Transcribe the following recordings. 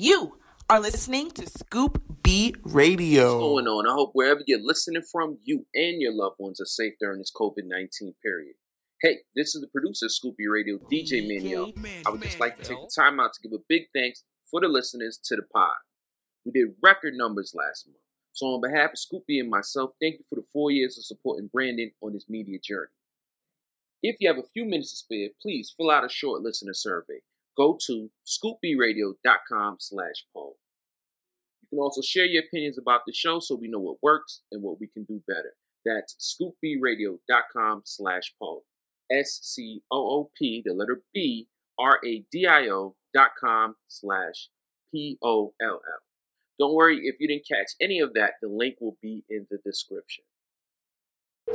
You are listening to Scoop B Radio. What's going on? I hope wherever you're listening from, you and your loved ones are safe during this COVID 19 period. Hey, this is the producer of Scoop B Radio, DJ mm, Manio. I would just like to take the time out to give a big thanks for the listeners to the pod. We did record numbers last month. So, on behalf of Scoop B and myself, thank you for the four years of supporting Brandon on his media journey. If you have a few minutes to spare, please fill out a short listener survey. Go to scoopbradio.com slash poll. You can also share your opinions about the show so we know what works and what we can do better. That's scoopbradio.com slash poll. S-C-O-O-P, the letter B, R-A-D-I-O dot com slash P-O-L-L. Don't worry if you didn't catch any of that, the link will be in the description.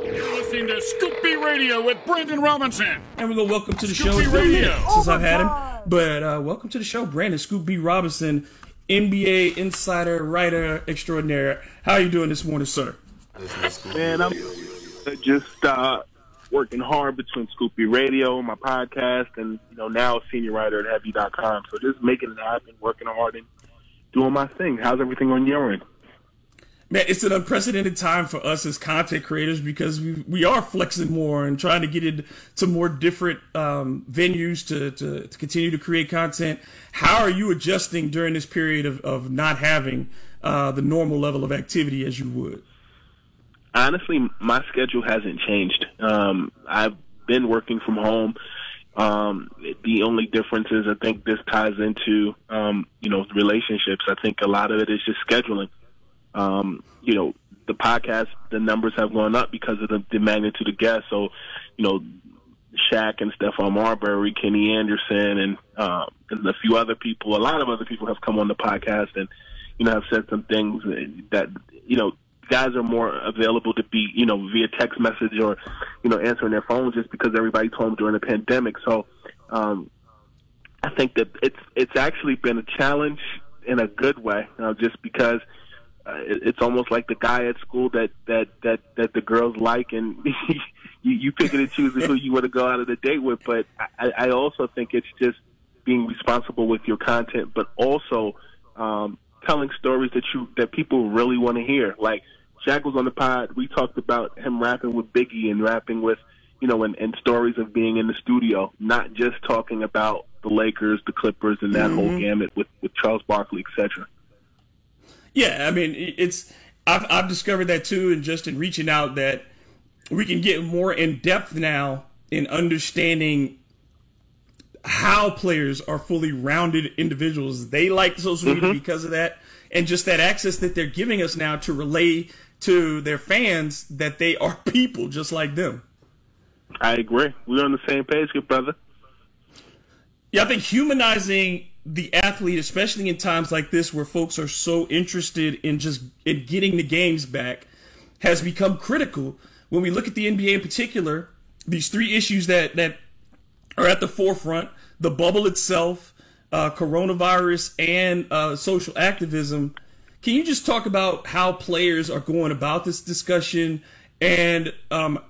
You're listening to Scoop B Radio with Brandon Robinson. And we go, welcome to the Scoop show. B It's been a minute Radio. Since I've had him. But uh, welcome to the show, Brandon Scoop B. Robinson, NBA insider, writer extraordinaire. How are you doing this morning, sir? Man, I'm just uh, working hard between Scoop B Radio, my podcast, and you know now senior writer at Heavy.com. So just making it happen, working hard, and doing my thing. How's everything on your end? Man, it's an unprecedented time for us as content creators because we, we are flexing more and trying to get into more different um, venues to, to, to continue to create content. How are you adjusting during this period of, of not having uh, the normal level of activity as you would? Honestly, my schedule hasn't changed. Um, I've been working from home. Um, the only difference is I think this ties into, um, you know, relationships. I think a lot of it is just scheduling. Um, you know, the podcast, the numbers have gone up because of the, the magnitude of guests. So, you know, Shaq and Stephon Marbury, Kenny Anderson, and, um, and a few other people, a lot of other people have come on the podcast and, you know, have said some things that, you know, guys are more available to be, you know, via text message or, you know, answering their phones just because everybody's home during the pandemic. So, um, I think that it's it's actually been a challenge in a good way, uh, just because uh, it, it's almost like the guy at school that that that that the girls like, and you you pick it and choose who you want to go out on a date with. But I, I also think it's just being responsible with your content, but also um, telling stories that you that people really want to hear. Like Shaq was on the pod, we talked about him rapping with Biggie and rapping with you know, and, and stories of being in the studio, not just talking about the Lakers, the Clippers, and that whole Mhm. gamut with, with Charles Barkley, etc. Yeah, I mean, it's I've, I've discovered that too, and just in reaching out that we can get more in depth now in understanding how players are fully rounded individuals. They like social media mm-hmm. because of that, and just that access that they're giving us now to relay to their fans that they are people just like them. I agree. We're on the same page, good brother. Yeah, I think humanizing the athlete, especially in times like this where folks are so interested in just in getting the games back, has become critical. When we look at the NBA in particular, these three issues that that are at the forefront: the bubble itself, uh, coronavirus and uh, social activism. Can you just talk about how players are going about this discussion and um,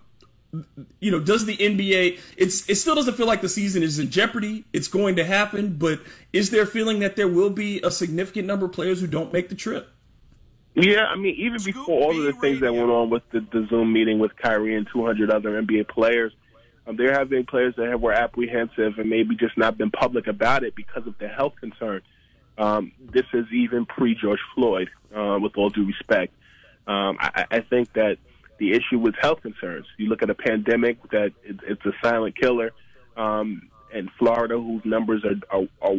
you know, does the NBA? It's it still doesn't feel like the season is in jeopardy. It's going to happen, but is there a feeling that there will be a significant number of players who don't make the trip? Yeah, I mean, even before all of the things that went on with the, the Zoom meeting with Kyrie and 200 other NBA players, um, there have been players that have, were apprehensive and maybe just not been public about it because of the health concern. Um, this is even pre George Floyd, uh, with all due respect. Um, I, I think that the issue was health concerns. You look at a pandemic that it, it's a silent killer, um, and Florida, whose numbers are, are, are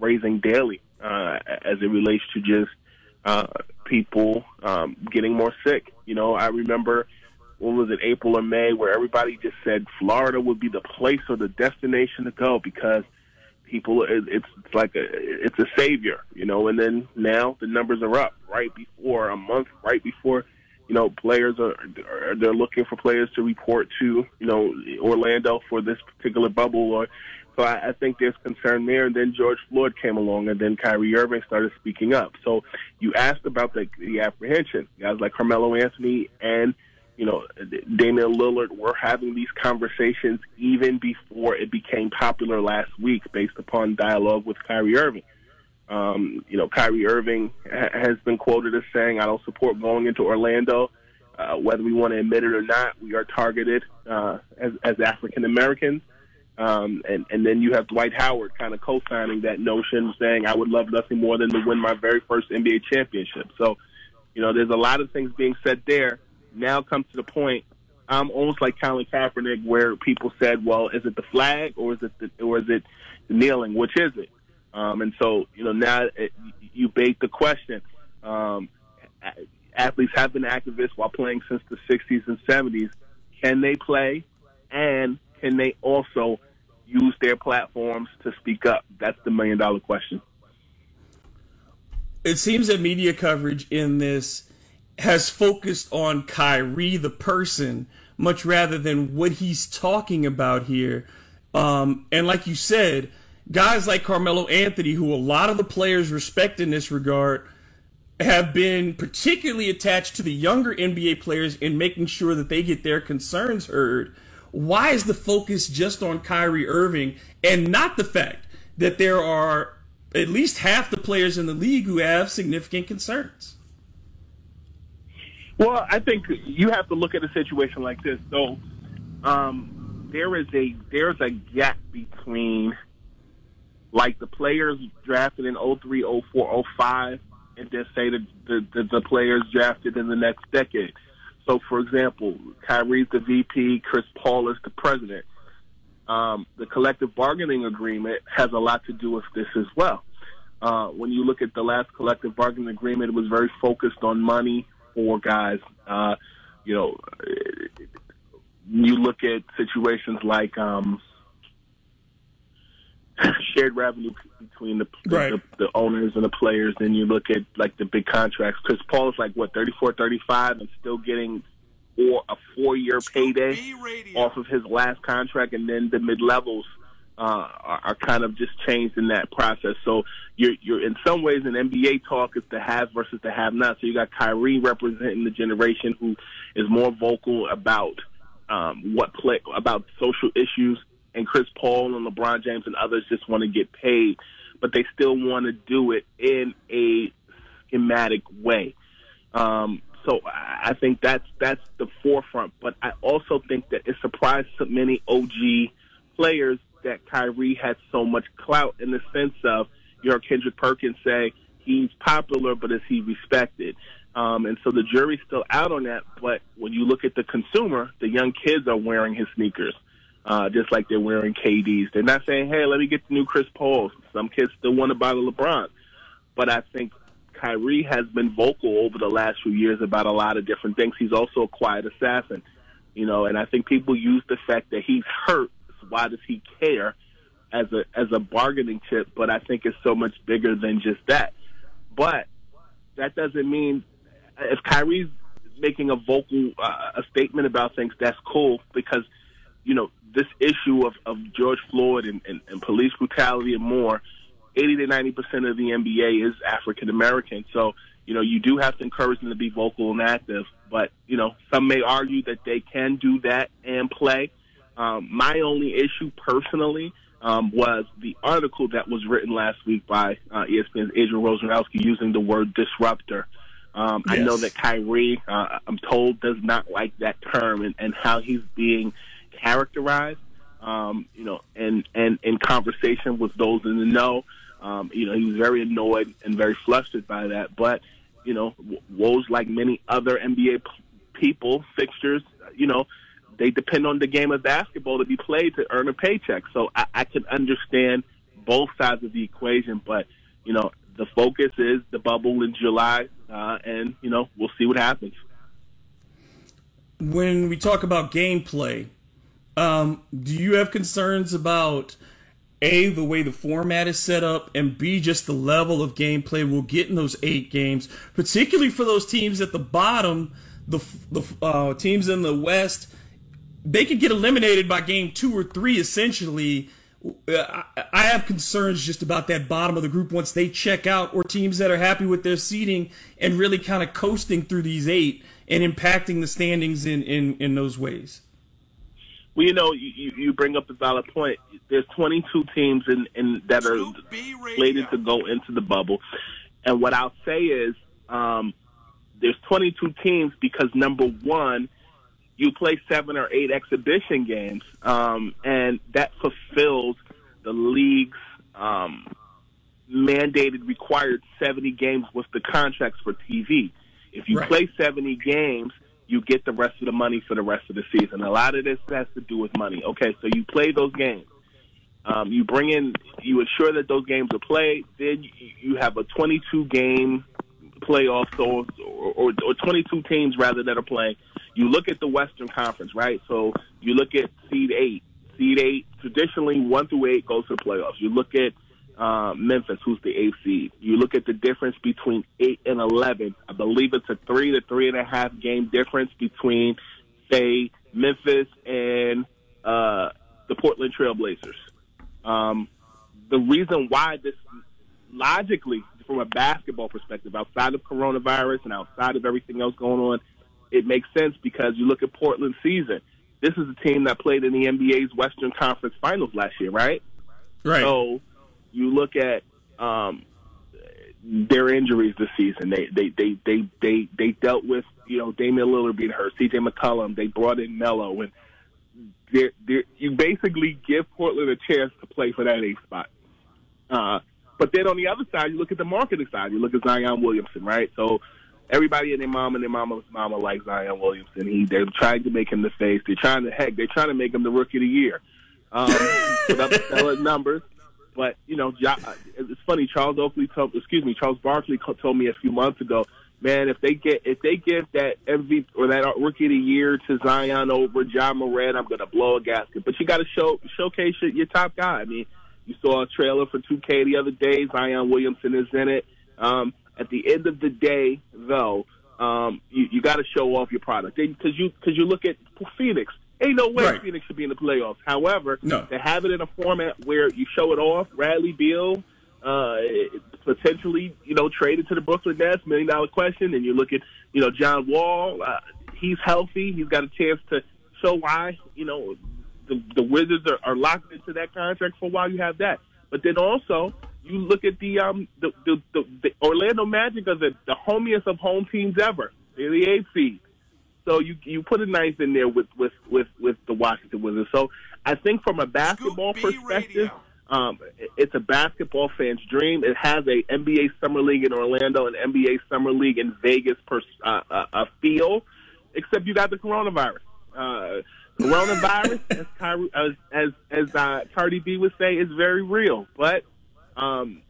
raising daily uh, as it relates to just uh, people um, getting more sick. You know, I remember what was it, April or May, where everybody just said Florida would be the place or the destination to go because people—it's it's like a, it's a savior, you know. And then now the numbers are up right before a month, right before you know, players are, are they're looking for players to report to, you know, Orlando for this particular bubble. Or so I, I think there's concern there. And then George Floyd came along, and then Kyrie Irving started speaking up. So you asked about the, the apprehension. Guys like Carmelo Anthony and you know Damian Lillard were having these conversations even before it became popular last week, based upon dialogue with Kyrie Irving. Um, you know, Kyrie Irving ha- has been quoted as saying, "I don't support going into Orlando, uh, whether we want to admit it or not. We are targeted uh, as, as African Americans." Um, and and then you have Dwight Howard kind of co-signing that notion, saying, "I would love nothing more than to win my very first NBA championship." So, you know, there's a lot of things being said there. Now comes to the point. I'm almost like Colin Kaepernick, where people said, "Well, is it the flag or is it the, or is it the kneeling? Which is it?" Um, and so, you know, now it, you bake the question. Um, athletes have been activists while playing since the 60s and 70s. Can they play? And can they also use their platforms to speak up? That's the million dollar question. It seems that media coverage in this has focused on Kyrie, the person, much rather than what he's talking about here. Um, and like you said, guys like Carmelo Anthony, who a lot of the players respect in this regard, have been particularly attached to the younger NBA players in making sure that they get their concerns heard. Why is the focus just on Kyrie Irving and not the fact that there are at least half the players in the league who have significant concerns? Well, I think you have to look at a situation like this. So, um, there is a there's a gap between like the players drafted in 03, 04, 05, and then say the, the, the, players drafted in the next decade. So, for example, Kyrie's the VP, Chris Paul is the president. Um, the collective bargaining agreement has a lot to do with this as well. Uh, when you look at the last collective bargaining agreement, it was very focused on money for guys. Uh, you know, you look at situations like um, shared revenue between the, right. the, the owners and the players. Then you look at like the big contracts. Chris Paul is like what 34, 35 and still getting four, a four year payday off of his last contract, and then the mid levels. Uh, are, are kind of just changed in that process. So you're, you're in some ways in NBA talk is the have versus the have not. So you got Kyrie representing the generation who is more vocal about um, what play about social issues and Chris Paul and LeBron James and others just want to get paid, but they still want to do it in a schematic way. Um, so I think that's that's the forefront. But I also think that it surprised so many OG players that Kyrie had so much clout in the sense of you heard Kendrick Perkins say he's popular, but is he respected? Um, and so the jury's still out on that. But when you look at the consumer, the young kids are wearing his sneakers uh, just like they're wearing KDs. They're not saying, hey, let me get the new Chris Pauls. Some kids still want to buy the LeBron. But I think Kyrie has been vocal over the last few years about a lot of different things. He's also a quiet assassin, you know, and I think people use the fact that he's hurt. Why does he care? As a as a bargaining chip, but I think it's so much bigger than just that. But that doesn't mean if Kyrie's making a vocal uh, a statement about things, that's cool because you know this issue of, of George Floyd and, and, and police brutality and more 80 to 90 percent of the NBA is African American. So you know you do have to encourage them to be vocal and active. But you know some may argue that they can do that and play. Um, my only issue personally um, was the article that was written last week by uh, ESPN's Adrian Wojnarowski using the word disruptor. Um, yes. I know that Kyrie, uh, I'm told, does not like that term and, and how he's being characterized. Um, you know, and and in conversation with those in the know, um, you know, he was very annoyed and very flustered by that. But you know, Woj like many other NBA people, fixtures, you know, they depend on the game of basketball to be played to earn a paycheck. So I, I can understand both sides of the equation, but you know the focus is the bubble in July, uh, and you know we'll see what happens. When we talk about gameplay, um, do you have concerns about a the way the format is set up, and b just the level of gameplay we'll get in those eight games, particularly for those teams at the bottom, the the uh, teams in the West they could get eliminated by game two or three essentially. Uh, I have concerns just about that bottom of the group once they check out, or teams that are happy with their seating and really kind of coasting through these eight and impacting the standings in, in, in those ways. Well, you know, you, you bring up a valid point. There's 22 teams in, in that are slated to go into the bubble, and what I'll say is um, there's 22 teams because number one, you play seven or eight exhibition games, um, and that fulfills the league's um, mandated required 70 games with the contracts for TV. If you right. play 70 games, you get the rest of the money for the rest of the season. A lot of this has to do with money. Okay, so you play those games. Um, you bring in, you ensure that those games are played. Then you, have a 22 game playoff, so or, or, or 22 teams rather that are playing you look at the Western Conference, right? So you look at seed eight. Seed eight, traditionally one through eight goes to the playoffs. You look at uh, Memphis, who's the eighth seed. You look at the difference between eight and eleven. I believe it's a three to three and a half game difference between, say, Memphis and uh, the Portland Trailblazers. Um, the reason why this, logically, from a basketball perspective, outside of coronavirus and outside of everything else going on it makes sense because you look at Portland's season. This is a team that played in the NBA's Western Conference Finals last year, right? Right. So you look at um, their injuries this season. They they they they they they dealt with you know Damian Lillard being hurt, C.J. McCollum. They brought in Melo, and they're, they're, you basically give Portland a chance to play for that eighth spot. Uh, but then on the other side, you look at the marketing side. You look at Zion Williamson, right? So everybody and their mom and their mama's mama like Zion Williamson. He they're trying to make him the face. They're trying to heck. They're trying to make him the rookie of the year. Um, put up stellar numbers, but you know, it's funny. Charles Oakley told, excuse me, Charles Barkley told me a few months ago. Man, if they get if they give that MVP or that rookie of the year to Zion over Ja Morant, I'm gonna blow a gasket. But you got to show showcase your top guy. I mean, you saw a trailer for 2K the other day. Zion Williamson is in it. Um, at the end of the day, though, um, you, you got to show off your product because you because you look at Phoenix. Ain't no way right. Phoenix should be in the playoffs. However, no. to have it in a format where you show it off, Bradley Beal uh, potentially, you know, traded to the Brooklyn Nets, million dollar question, and you look at, you know, John Wall. Uh, he's healthy. He's got a chance to show why, you know, the, the Wizards are, are locked into that contract for a while. You have that, but then also you look at the um the the, the, the Orlando Magic are the, the homiest of home teams ever. They're the eighth seed. So you you put a knife in there with with with with the Washington Wizards. So I think from a basketball perspective, um, it's a basketball fan's dream. It has a NBA Summer League in Orlando and NBA Summer League in Vegas per uh, uh, feel, except you got the coronavirus. Uh, coronavirus, as Kyrie, as as, as uh, Cardi B would say, is very real. But um,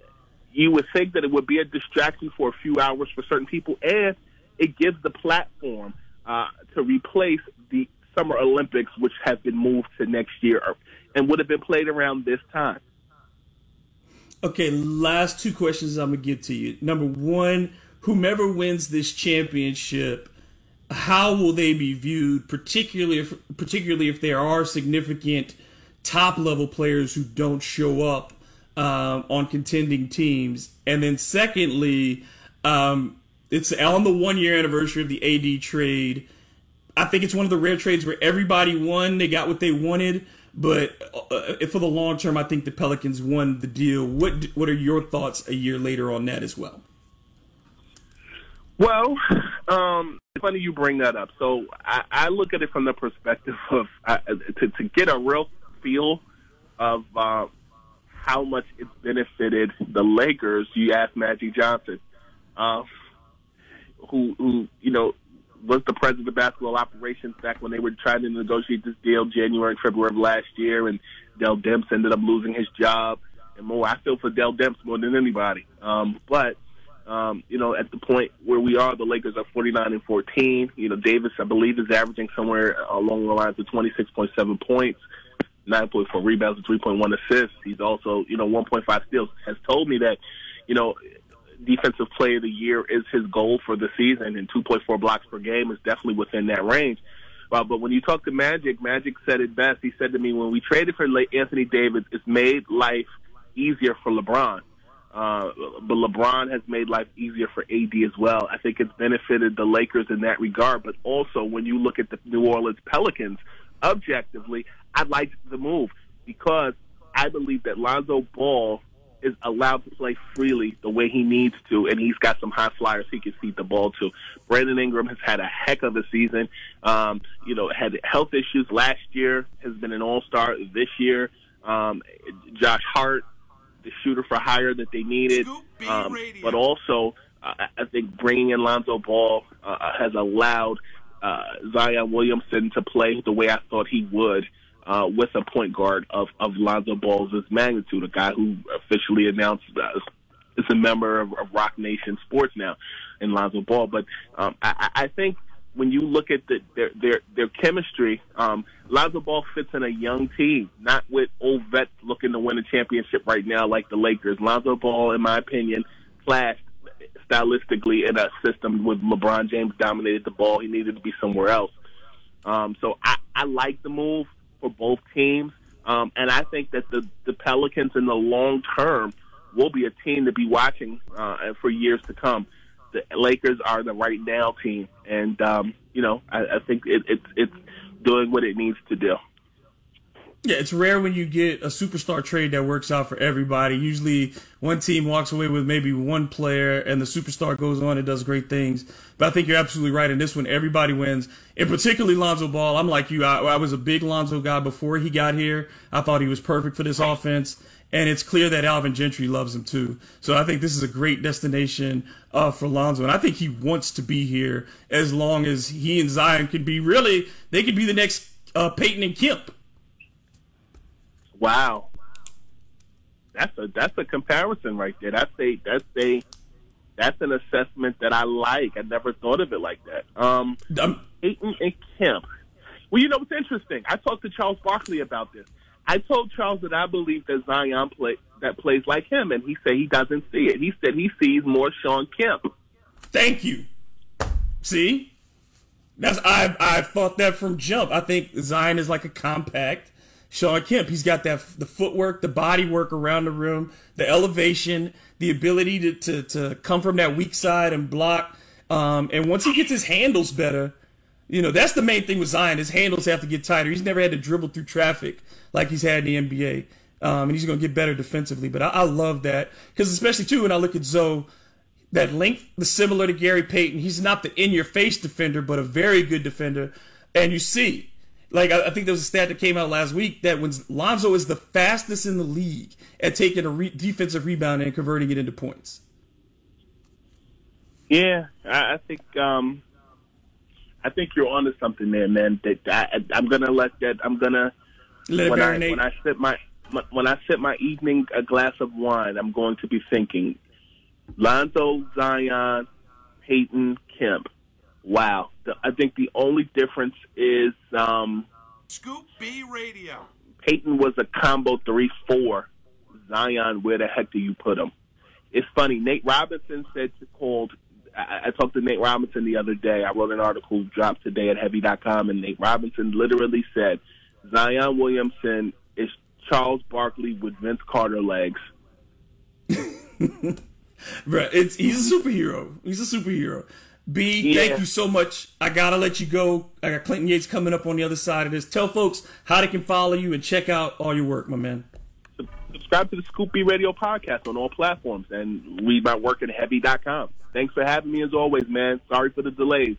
you would think that it would be a distraction for a few hours for certain people, and it gives the platform uh, to replace the Summer Olympics, which have been moved to next year and would have been played around this time. Okay, last two questions I'm gonna give to you. Number one, whomever wins this championship, how will they be viewed, particularly if particularly if there are significant top level players who don't show up um, on contending teams. And then secondly, um, it's on the one year anniversary of the AD trade. I think it's one of the rare trades where everybody won. They got what they wanted. But uh, for the long term, I think the Pelicans won the deal. What What are your thoughts a year later on that as well? Well, um, it's funny you bring that up. So I, I look at it from the perspective of uh, to, to get a real feel of uh, how much it's benefited the Lakers. You ask Magic Johnson, uh, who who you know was the president of basketball operations back when they were trying to negotiate this deal January, and February of last year, and Dell Demps ended up losing his job. And more, I feel for Dell Demps more than anybody. Um, but um, you know, at the point where we are, the Lakers are 49 and 14. You know, Davis, I believe, is averaging somewhere along the lines of 26.7 points, 9.4 rebounds, and 3.1 assists. He's also, you know, 1.5 steals. Has told me that, you know, defensive player of the year is his goal for the season, and 2.4 blocks per game is definitely within that range. Uh, but when you talk to Magic, Magic said it best. He said to me, when we traded for Anthony Davis, it's made life easier for LeBron. Uh, but LeBron has made life easier for AD as well. I think it's benefited the Lakers in that regard. But also, when you look at the New Orleans Pelicans, objectively, I like the move because I believe that Lonzo Ball is allowed to play freely the way he needs to, and he's got some high flyers he can feed the ball to. Brandon Ingram has had a heck of a season. Um, you know, had health issues last year, has been an all star this year. Um, Josh Hart, the shooter for hire that they needed, um, but also uh, I think bringing in Lonzo Ball uh, has allowed uh, Zion Williamson to play the way I thought he would uh, with a point guard of, of Lonzo Ball's magnitude, a guy who officially announced uh, is a member of, of Roc Nation Sports now in Lonzo Ball. But um, I, I think when you look at the, their their their chemistry, um, Lonzo Ball fits in a young team, not with old vets looking to win a championship right now like the Lakers. Lonzo Ball, in my opinion, clashed stylistically in a system with LeBron James dominated the ball. He needed to be somewhere else. Um, so I, I like the move for both teams. Um, and I think that the, the Pelicans in the long term will be a team to be watching uh, for years to come. The Lakers are the right now team, and um, you know I, I think it, it's it's doing what it needs to do. Yeah, it's rare when you get a superstar trade that works out for everybody. Usually, one team walks away with maybe one player, and the superstar goes on and does great things. But I think you're absolutely right. In this one, everybody wins, and particularly Lonzo Ball. I'm like you. I, I was a big Lonzo guy before he got here. I thought he was perfect for this offense, and it's clear that Alvin Gentry loves him too. So I think this is a great destination uh, for Lonzo, and I think he wants to be here as long as he and Zion can be. Really, they could be the next uh, Payton and Kemp. Wow, that's a that's a comparison right there. That's a that's a that's an assessment that I like. I never thought of it like that. Um, um Payton and Kemp. Well, you know what's interesting? I talked to Charles Barkley about this. I told Charles that I believe that Zion play that plays like him, and he said he doesn't see it. He said he sees more Shawn Kemp. Thank you. See, that's I I thought that from jump. I think Zion is like a compact Shawn Kemp. He's got that the footwork, the body work around the room, the elevation, the ability to to, to come from that weak side and block. Um, and once he gets his handles better, you know that's the main thing with Zion. His handles have to get tighter. He's never had to dribble through traffic like he's had in the NBA, um, and he's going to get better defensively. But I, I love that because especially too when I look at Zo that length is similar to Gary Payton. He's not the in your face defender, but a very good defender. And you see, like I, I, think there was a stat that came out last week that when Lonzo is the fastest in the league at taking a re- defensive rebound and converting it into points. Yeah, I, I think um, I think you're onto something there, man. That I, I'm gonna let that. I'm gonna let when I when I sip my when I sip my evening a glass of wine, I'm going to be thinking Lonzo, Zion, Payton, Kemp. Wow. I think the only difference is um, Scoop B Radio. Payton was a combo three four. Zion, where the heck do you put him? It's funny. Nate Robinson said called. I, I talked to Nate Robinson the other day. I wrote an article dropped today at Heavy.com, and Nate Robinson literally said Zion Williamson is Charles Barkley with Vince Carter legs Bro, it's he's a superhero. He's a superhero. B, Yeah. thank you so much. I gotta let you go. I got Clinton Yates coming up on the other side of this. Tell folks how they can follow you and check out all your work, my man. Subscribe to the Scoop B Radio podcast on all platforms and read my work at heavy.com. Thanks for having me as always, man. Sorry for the delays.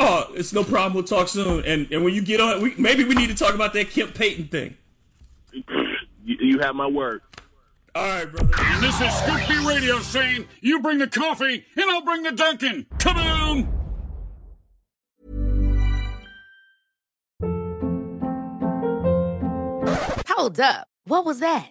Oh, it's no problem. We'll talk soon. And and when you get on, we, maybe we need to talk about that Kemp Payton thing. You, you have my word. All right, brother. This is Scoop B Radio saying, you bring the coffee and I'll bring the Dunkin'. Kaboom! Hold up. What was that?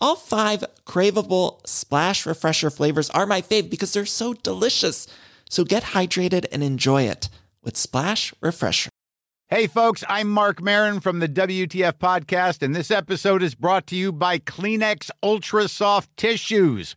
All five craveable splash refresher flavors are my fave because they're so delicious. So get hydrated and enjoy it with Splash Refresher. Hey, folks, I'm Marc Maron from the WTF Podcast, and this episode is brought to you by Kleenex Ultra Soft Tissues,